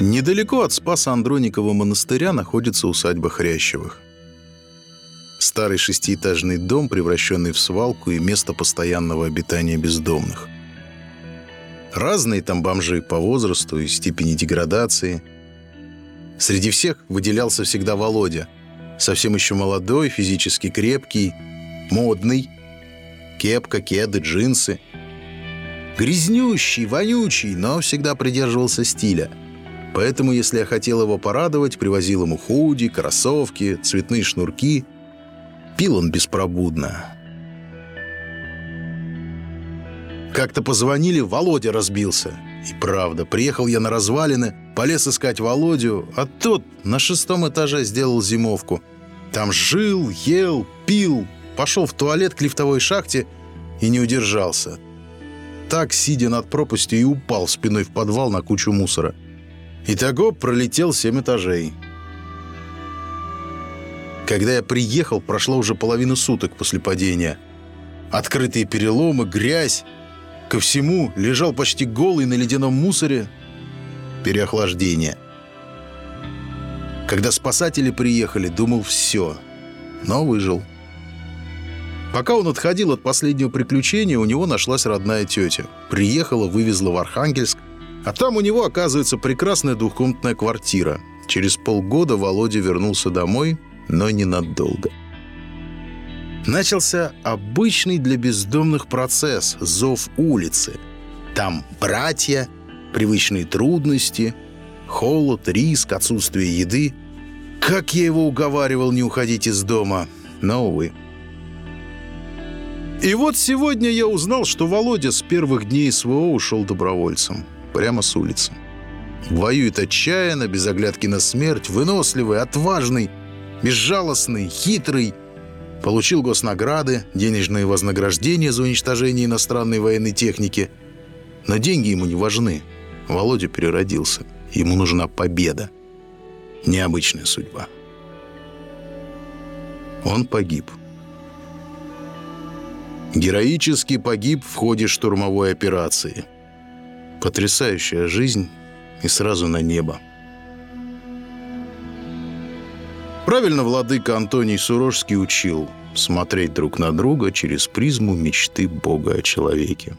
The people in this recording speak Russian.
Недалеко от Спаса Андроникова монастыря находится усадьба Хрящевых. Старый шестиэтажный дом, превращенный в свалку и место постоянного обитания бездомных. Разные там бомжи по возрасту и степени деградации. Среди всех выделялся всегда Володя. Совсем еще молодой, физически крепкий, модный. Кепка, кеды, джинсы. Грязнющий, вонючий, но всегда придерживался стиля – Поэтому, если я хотел его порадовать, привозил ему худи, кроссовки, цветные шнурки. Пил он беспробудно. Как-то позвонили, Володя разбился. И правда, приехал я на развалины, полез искать Володю, а тот на шестом этаже сделал зимовку. Там жил, ел, пил, пошел в туалет к лифтовой шахте и не удержался. Так, сидя над пропастью, и упал спиной в подвал на кучу мусора. Итого пролетел семь этажей. Когда я приехал, прошло уже половину суток после падения. Открытые переломы, грязь. Ко всему лежал почти голый на ледяном мусоре. Переохлаждение. Когда спасатели приехали, думал все. Но выжил. Пока он отходил от последнего приключения, у него нашлась родная тетя. Приехала, вывезла в Архангельск, а там у него, оказывается, прекрасная двухкомнатная квартира. Через полгода Володя вернулся домой, но ненадолго. Начался обычный для бездомных процесс – зов улицы. Там братья, привычные трудности, холод, риск, отсутствие еды. Как я его уговаривал не уходить из дома, но, увы. И вот сегодня я узнал, что Володя с первых дней СВО ушел добровольцем – прямо с улицы. Воюет отчаянно, без оглядки на смерть, выносливый, отважный, безжалостный, хитрый. Получил госнаграды, денежные вознаграждения за уничтожение иностранной военной техники. Но деньги ему не важны. Володя переродился. Ему нужна победа. Необычная судьба. Он погиб. Героически погиб в ходе штурмовой операции – Потрясающая жизнь и сразу на небо. Правильно владыка Антоний Сурожский учил смотреть друг на друга через призму мечты Бога о человеке.